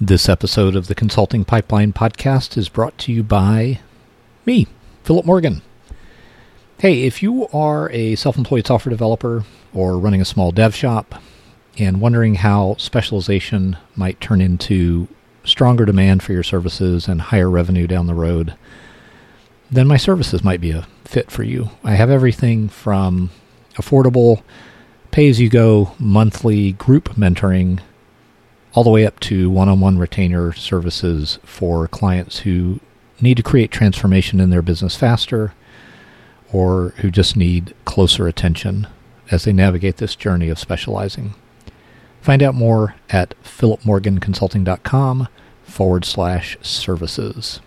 This episode of the Consulting Pipeline podcast is brought to you by me, Philip Morgan. Hey, if you are a self employed software developer or running a small dev shop and wondering how specialization might turn into stronger demand for your services and higher revenue down the road, then my services might be a fit for you. I have everything from affordable, pay as you go monthly group mentoring all the way up to one on one retainer services for clients who need to create transformation in their business faster or who just need closer attention as they navigate this journey of specializing. Find out more at philipmorganconsulting.com forward slash services.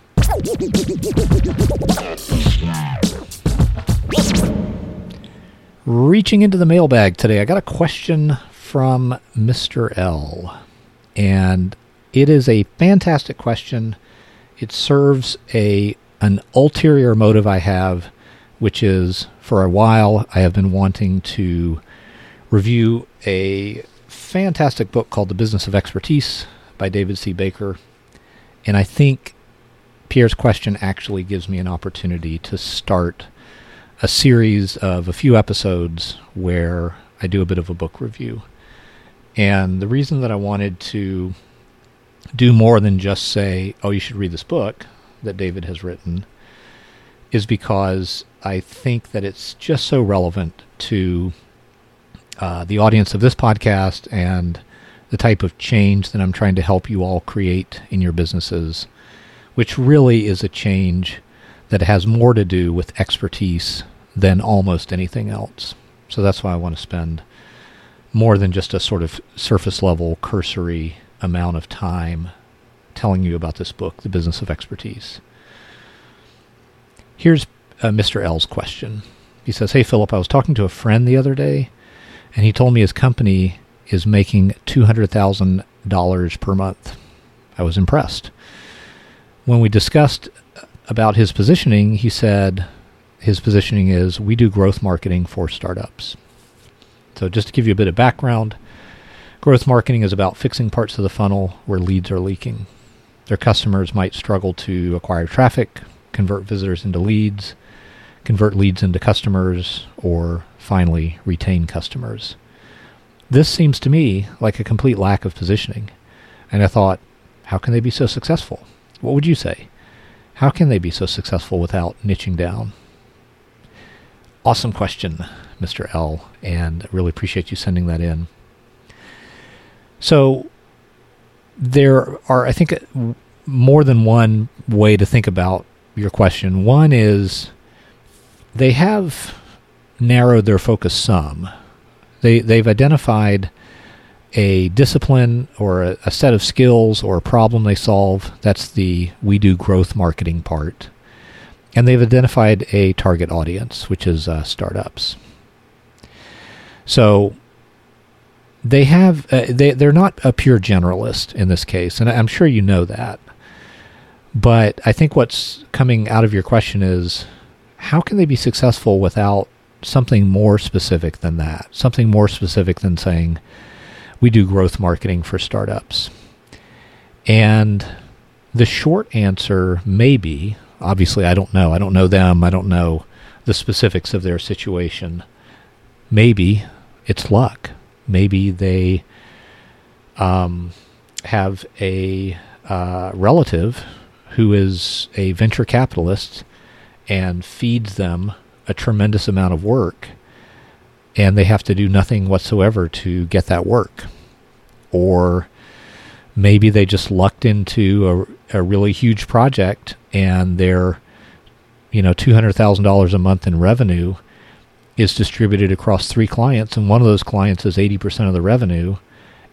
Reaching into the mailbag today, I got a question from Mr. L and it is a fantastic question. It serves a an ulterior motive I have, which is for a while I have been wanting to review a fantastic book called The Business of Expertise by David C. Baker. And I think Pierre's question actually gives me an opportunity to start a series of a few episodes where I do a bit of a book review. And the reason that I wanted to do more than just say, oh, you should read this book that David has written is because I think that it's just so relevant to uh, the audience of this podcast and the type of change that I'm trying to help you all create in your businesses, which really is a change that has more to do with expertise than almost anything else. So that's why I want to spend more than just a sort of surface level, cursory amount of time telling you about this book, The Business of Expertise. Here's uh, Mr. L's question. He says, Hey, Philip, I was talking to a friend the other day, and he told me his company is making $200,000 per month. I was impressed. When we discussed about his positioning, he said his positioning is we do growth marketing for startups. So, just to give you a bit of background, growth marketing is about fixing parts of the funnel where leads are leaking. Their customers might struggle to acquire traffic, convert visitors into leads, convert leads into customers, or finally retain customers. This seems to me like a complete lack of positioning. And I thought, how can they be so successful? What would you say? How can they be so successful without niching down? Awesome question. Mr. L, and I really appreciate you sending that in. So there are, I think, more than one way to think about your question. One is they have narrowed their focus some. They they've identified a discipline or a, a, set of skills or a problem they solve. That's the we do growth marketing part. And they've identified a target audience, which is uh, startups. So they have uh, they they're not a pure generalist in this case, and I'm sure you know that. But I think what's coming out of your question is how can they be successful without something more specific than that? Something more specific than saying we do growth marketing for startups. And the short answer may be obviously I don't know. I don't know them. I don't know the specifics of their situation. Maybe it's luck. Maybe they um, have a uh, relative who is a venture capitalist and feeds them a tremendous amount of work, and they have to do nothing whatsoever to get that work. Or maybe they just lucked into a, a really huge project and they're, you know, $200,000 a month in revenue is distributed across three clients, and one of those clients is 80% of the revenue,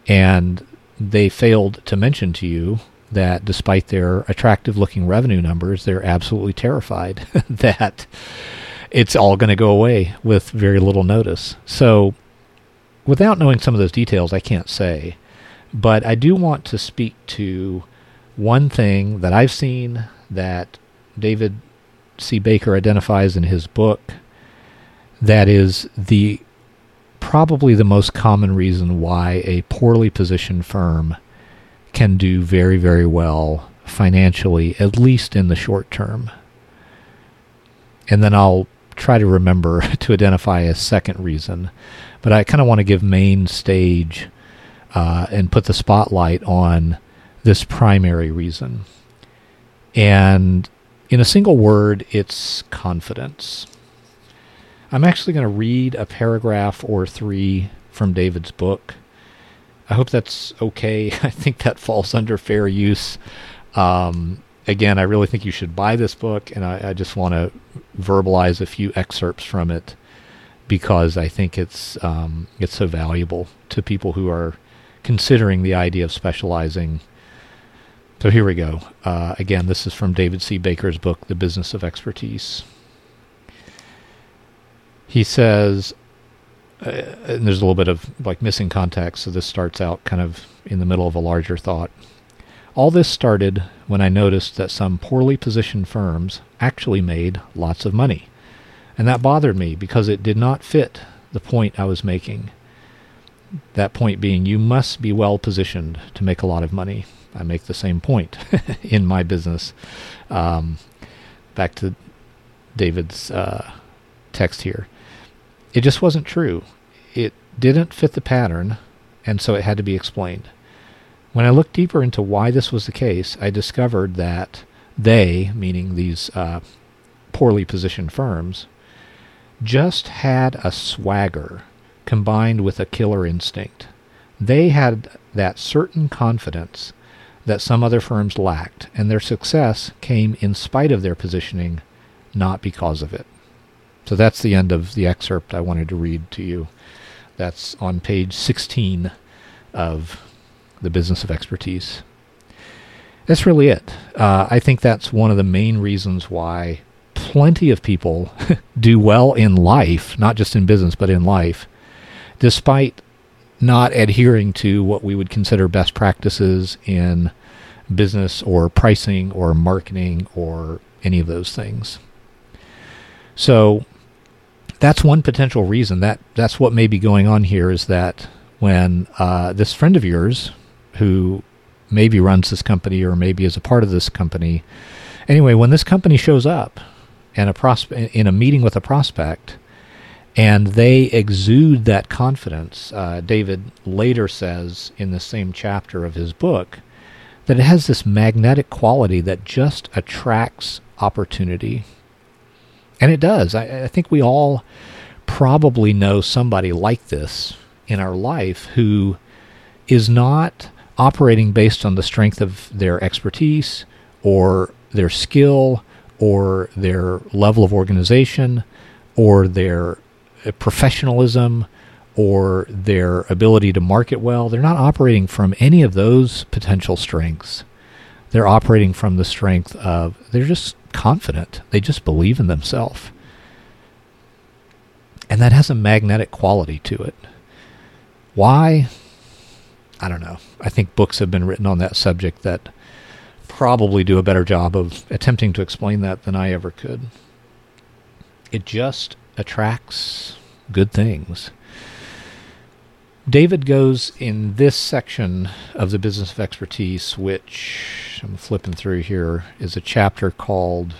and they failed to mention to you that despite their attractive looking revenue numbers, they're absolutely terrified that it's all going to go away with very little notice. So, without knowing some of those details, I can't say. But I do want to speak to one thing that I've seen that David C. Baker identifies in his book that is the probably the most common reason why a poorly positioned firm can do very, very well financially, at least in the short term. And then I'll try to remember to identify a second reason. But I kind of want to give main stage uh, and put the spotlight on this primary reason. And in a single word, it's confidence. I'm actually going to read a paragraph or three from David's book. I hope that's okay. I think that falls under fair use. Um, again, I really think you should buy this book, and I, I just want to verbalize a few excerpts from it because I think it's um, it's so valuable to people who are considering the idea of specializing. So here we go. Uh, again, this is from David C. Baker's book, The Business of Expertise. He says, uh, and there's a little bit of like missing context, so this starts out kind of in the middle of a larger thought. All this started when I noticed that some poorly positioned firms actually made lots of money. And that bothered me because it did not fit the point I was making. That point being, you must be well positioned to make a lot of money. I make the same point in my business. Um, back to David's uh, text here. It just wasn't true. It didn't fit the pattern, and so it had to be explained. When I looked deeper into why this was the case, I discovered that they, meaning these uh, poorly positioned firms, just had a swagger combined with a killer instinct. They had that certain confidence that some other firms lacked, and their success came in spite of their positioning, not because of it. So that's the end of the excerpt I wanted to read to you. That's on page 16 of the business of expertise. That's really it. Uh, I think that's one of the main reasons why plenty of people do well in life, not just in business, but in life, despite not adhering to what we would consider best practices in business or pricing or marketing or any of those things. So that's one potential reason that that's what may be going on here is that when uh, this friend of yours who maybe runs this company or maybe is a part of this company. Anyway, when this company shows up and a prospe- in a meeting with a prospect and they exude that confidence, uh, David later says in the same chapter of his book that it has this magnetic quality that just attracts opportunity. And it does. I, I think we all probably know somebody like this in our life who is not operating based on the strength of their expertise or their skill or their level of organization or their uh, professionalism or their ability to market well. They're not operating from any of those potential strengths. They're operating from the strength of they're just confident. They just believe in themselves. And that has a magnetic quality to it. Why? I don't know. I think books have been written on that subject that probably do a better job of attempting to explain that than I ever could. It just attracts good things. David goes in this section of the business of expertise, which I'm flipping through here, is a chapter called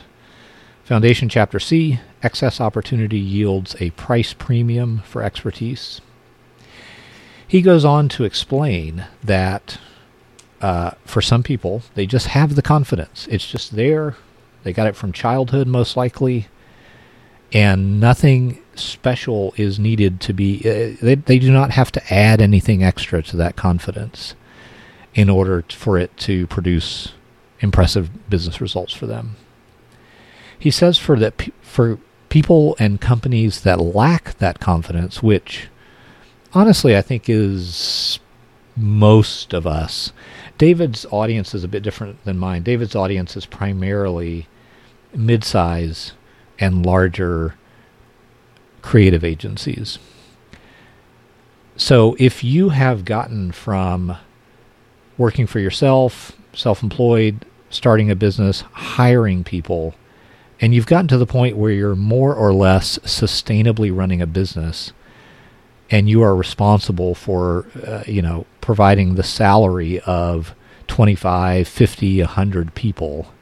Foundation Chapter C Excess Opportunity Yields a Price Premium for Expertise. He goes on to explain that uh, for some people, they just have the confidence. It's just there. They got it from childhood, most likely, and nothing special is needed to be. Uh, they they do not have to add anything extra to that confidence in order for it to produce impressive business results for them. He says for that for people and companies that lack that confidence, which honestly, I think is most of us. David's audience is a bit different than mine. David's audience is primarily mid-size and larger creative agencies. So if you have gotten from working for yourself, self-employed, starting a business, hiring people, and you've gotten to the point where you're more or less sustainably running a business, and you are responsible for uh, you know providing the salary of 25, 50, 100 people,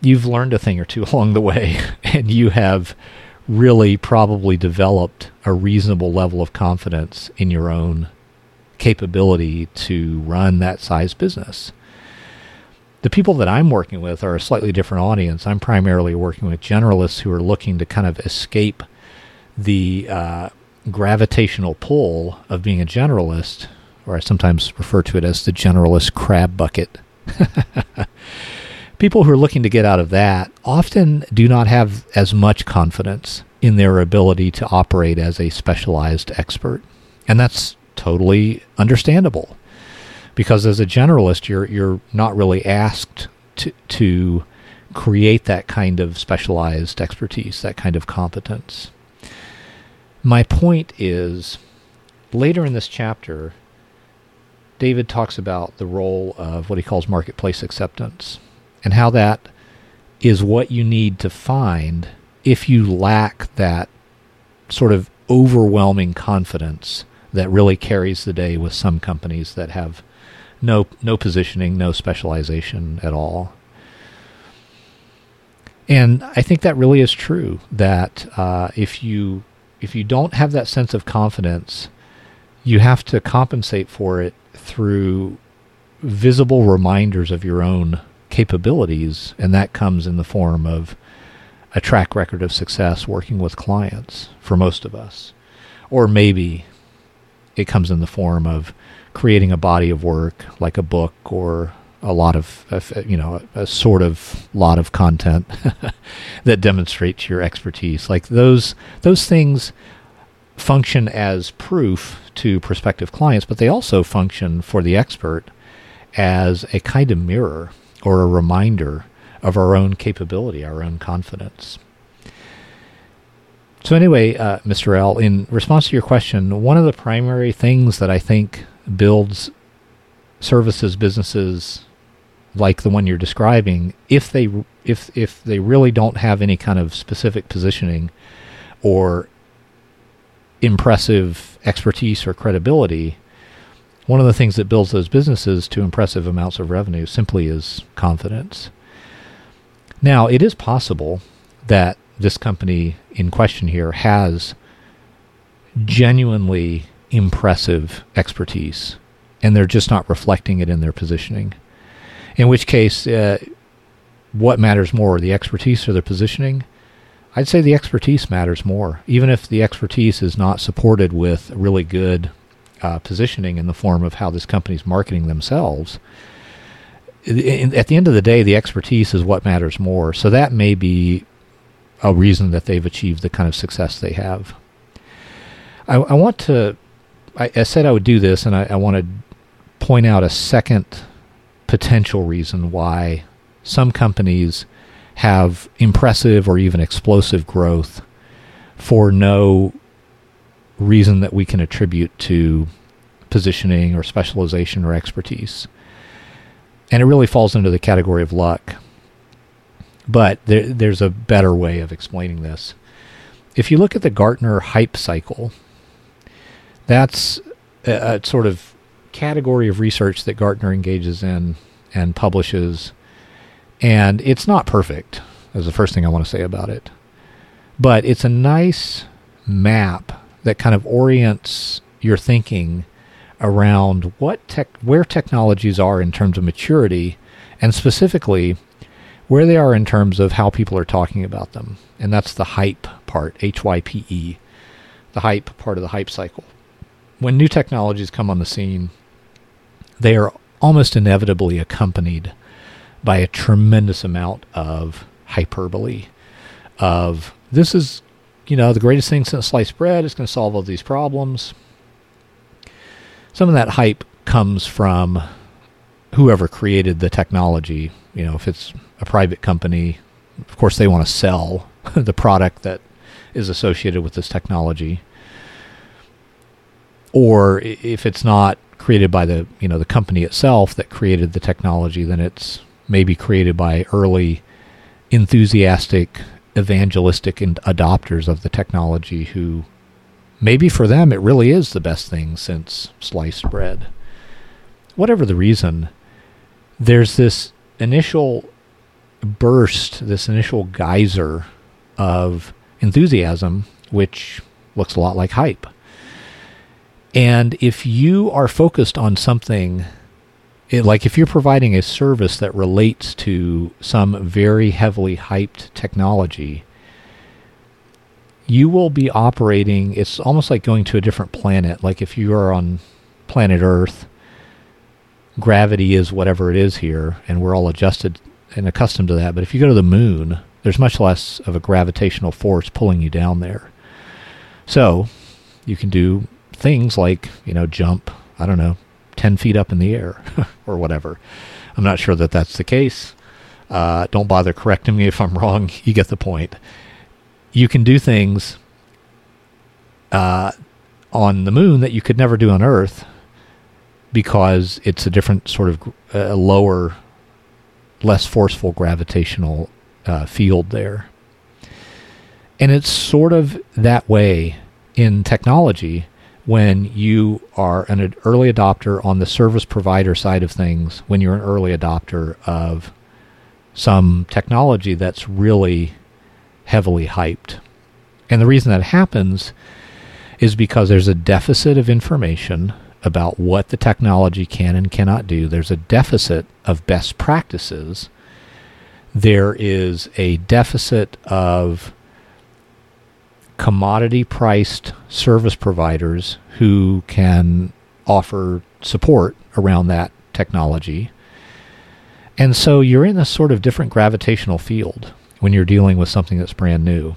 you've learned a thing or two along the way and you have really probably developed a reasonable level of confidence in your own capability to run that size business. The people that I'm working with are a slightly different audience. I'm primarily working with generalists who are looking to kind of escape the uh, gravitational pull of being a generalist, or I sometimes refer to it as the generalist crab bucket. People who are looking to get out of that often do not have as much confidence in their ability to operate as a specialized expert. And that's totally understandable. Because as a generalist, you're you're not really asked to to create that kind of specialized expertise, that kind of competence. My point is later in this chapter, David talks about the role of what he calls marketplace acceptance and how that is what you need to find if you lack that sort of overwhelming confidence that really carries the day with some companies that have no no positioning, no specialization at all. And I think that really is true. That uh, if you if you don't have that sense of confidence, you have to compensate for it through visible reminders of your own capabilities, and that comes in the form of a track record of success working with clients for most of us. Or maybe it comes in the form of creating a body of work like a book or a lot of, you know, a, sort of lot of content that demonstrates your expertise. Like those, those things function as proof to prospective clients, but they also function for the expert as a kind of mirror or a reminder of our own capability, our own confidence. So, anyway, uh, Mr. L, in response to your question, one of the primary things that I think builds services businesses like the one you're describing, if they if if they really don't have any kind of specific positioning or impressive expertise or credibility, one of the things that builds those businesses to impressive amounts of revenue simply is confidence. Now, it is possible that this company in question here has genuinely impressive expertise and they're just not reflecting it in their positioning. In which case, uh, what matters more, the expertise or the positioning? I'd say the expertise matters more, even if the expertise is not supported with really good uh, positioning in the form of how this company's marketing themselves. In, at the end of the day, the expertise is what matters more. So that may be a reason that they've achieved the kind of success they have. I, I want to, I, I, said I would do this, and I, I want to point out a second potential reason why some companies have impressive or even explosive growth for no reason that we can attribute to positioning or specialization or expertise. And it really falls into the category of luck. But there, there's a better way of explaining this. If you look at the Gartner hype cycle, that's a, a sort of category of research that Gartner engages in and publishes. And it's not perfect, is the first thing I want to say about it. But it's a nice map that kind of orients your thinking around what tech, where technologies are in terms of maturity, and specifically where they are in terms of how people are talking about them. And that's the hype part, H Y P E, the hype part of the hype cycle. When new technologies come on the scene, they are almost inevitably accompanied by a tremendous amount of hyperbole of this is you know the greatest thing since sliced bread it's going to solve all these problems. Some of that hype comes from whoever created the technology. You know if it's a private company of course they want to sell the product that is associated with this technology. Or if it's not created by the you know the company itself that created the technology, then it's maybe created by early enthusiastic evangelistic and adopters of the technology who maybe for them it really is the best thing since sliced bread. whatever the reason, there's this initial burst, this initial geyser of enthusiasm, which looks a lot like hype. And if you are focused on something, it, like if you're providing a service that relates to some very heavily hyped technology, you will be operating. It's almost like going to a different planet. Like if you are on planet Earth, gravity is whatever it is here, and we're all adjusted and accustomed to that. But if you go to the moon, there's much less of a gravitational force pulling you down there. So you can do things like, you know, jump, I don't know, 10 feet up in the air or whatever. I'm not sure that that's the case. Uh, don't bother correcting me if I'm wrong. You get the point. You can do things uh, on the moon that you could never do on Earth because it's a different sort of uh, lower, less forceful gravitational uh, field there. And it's sort of that way in technology when you are an early adopter on the service provider side of things, when you're an early adopter of some technology that's really heavily hyped. And the reason that happens is because there's a deficit of information about what the technology can and cannot do. There's a deficit of best practices. There is a deficit of commodity priced service providers who can offer support around that technology. And so you're in a sort of different gravitational field when you're dealing with something that's brand new.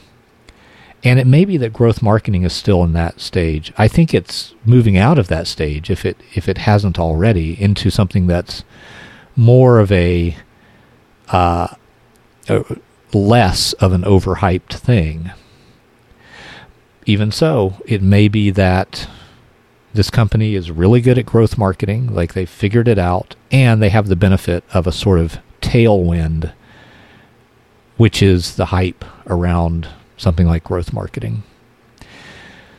And it may be that growth marketing is still in that stage. I think it's moving out of that stage if it if it hasn't already into something that's more of a uh, less of an overhyped thing even so, it may be that this company is really good at growth marketing, like they figured it out, and they have the benefit of a sort of tailwind, which is the hype around something like growth marketing.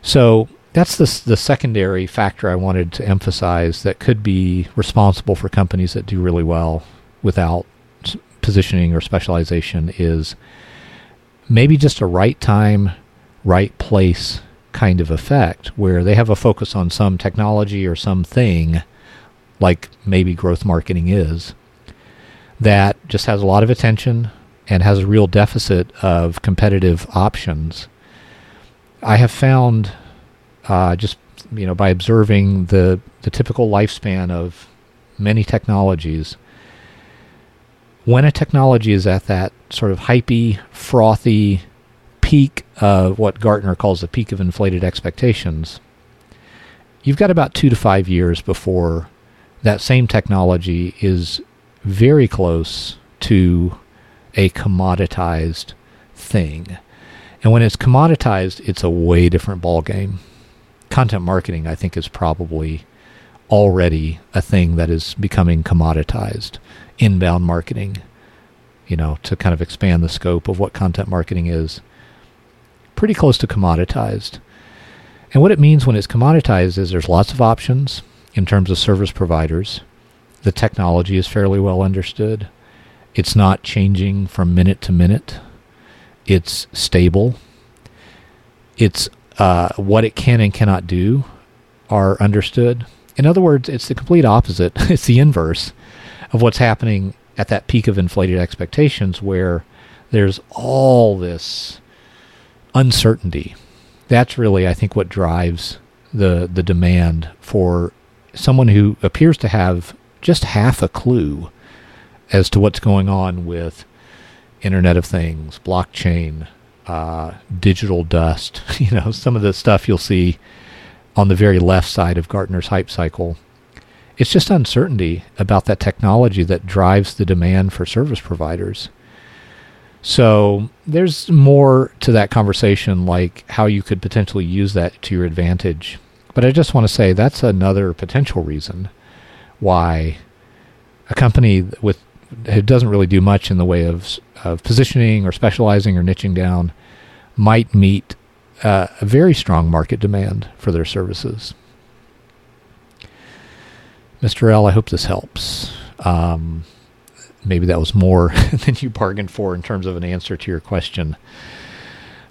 So that's the, the secondary factor I wanted to emphasize that could be responsible for companies that do really well without positioning or specialization is maybe just a right time right place kind of effect where they have a focus on some technology or something like maybe growth marketing is that just has a lot of attention and has a real deficit of competitive options. I have found uh, just you know by observing the the typical lifespan of many technologies when a technology is at that sort of hypey, frothy peak of what Gartner calls the peak of inflated expectations, you've got about two to five years before that same technology is very close to a commoditized thing. And when it's commoditized, it's a way different ballgame. Content marketing, I think, is probably already a thing that is becoming commoditized. Inbound marketing, you know, to kind of expand the scope of what content marketing is pretty close to commoditized. And what it means when it's commoditized is there's lots of options in terms of service providers. The technology is fairly well understood. It's not changing from minute to minute. It's stable. It's uh, what it can and cannot do are understood. In other words, it's the complete opposite. it's the inverse of what's happening at that peak of inflated expectations where there's all this uncertainty. That's really, I think, what drives the the demand for someone who appears to have just half a clue as to what's going on with Internet of Things, blockchain, uh, digital dust. You know, some of the stuff you'll see on the very left side of Gartner's hype cycle. It's just uncertainty about that technology that drives the demand for service providers. So there's more to that conversation, like how you could potentially use that to your advantage. But I just want to say that's another potential reason why a company with who doesn't really do much in the way of of positioning or specializing or niching down might meet uh, a very strong market demand for their services. Mr. L, I hope this helps. Um, maybe that was more than you bargained for in terms of an answer to your question.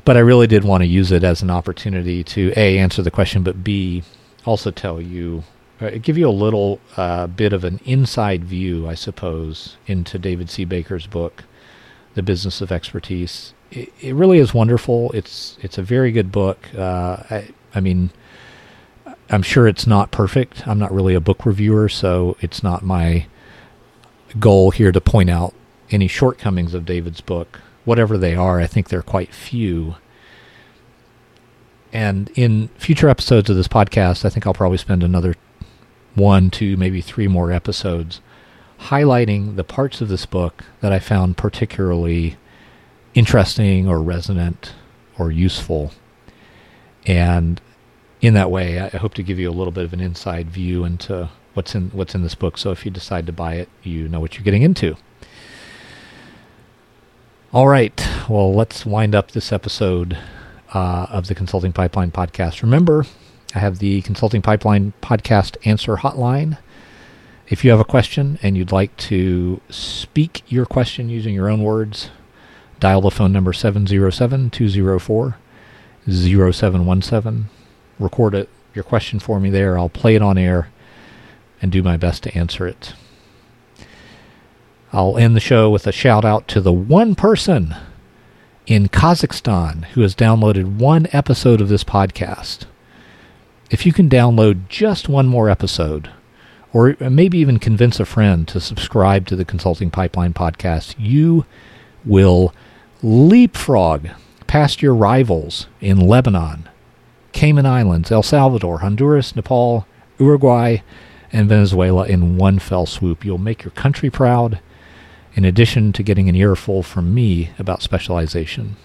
But I really did want to use it as an opportunity to A, answer the question, but B, also tell you, uh, give you a little uh, bit of an inside view, I suppose, into David C. Baker's book, The Business of Expertise. It, it really is wonderful. It's it's a very good book. Uh, I, I mean, I'm sure it's not perfect. I'm not really a book reviewer, so it's not my goal here to point out any shortcomings of David's book. Whatever they are, I think they're quite few. And in future episodes of this podcast, I think I'll probably spend another one, two, maybe three more episodes highlighting the parts of this book that I found particularly interesting or resonant or useful. And in that way, I hope to give you a little bit of an inside view into what's in what's in this book. So if you decide to buy it, you know what you're getting into. All right. Well, let's wind up this episode uh, of the Consulting Pipeline podcast. Remember, I have the Consulting Pipeline podcast answer hotline. If you have a question and you'd like to speak your question using your own words, dial the phone number 707 204 0717. Record it, your question for me there. I'll play it on air and do my best to answer it. I'll end the show with a shout out to the one person in Kazakhstan who has downloaded one episode of this podcast. If you can download just one more episode, or maybe even convince a friend to subscribe to the Consulting Pipeline podcast, you will leapfrog past your rivals in Lebanon, Cayman Islands, El Salvador, Honduras, Nepal, Uruguay, and Venezuela in one fell swoop. You'll make your country proud, in addition to getting an earful from me about specialization.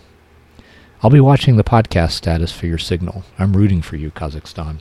I'll be watching the podcast status for your signal. I'm rooting for you, Kazakhstan.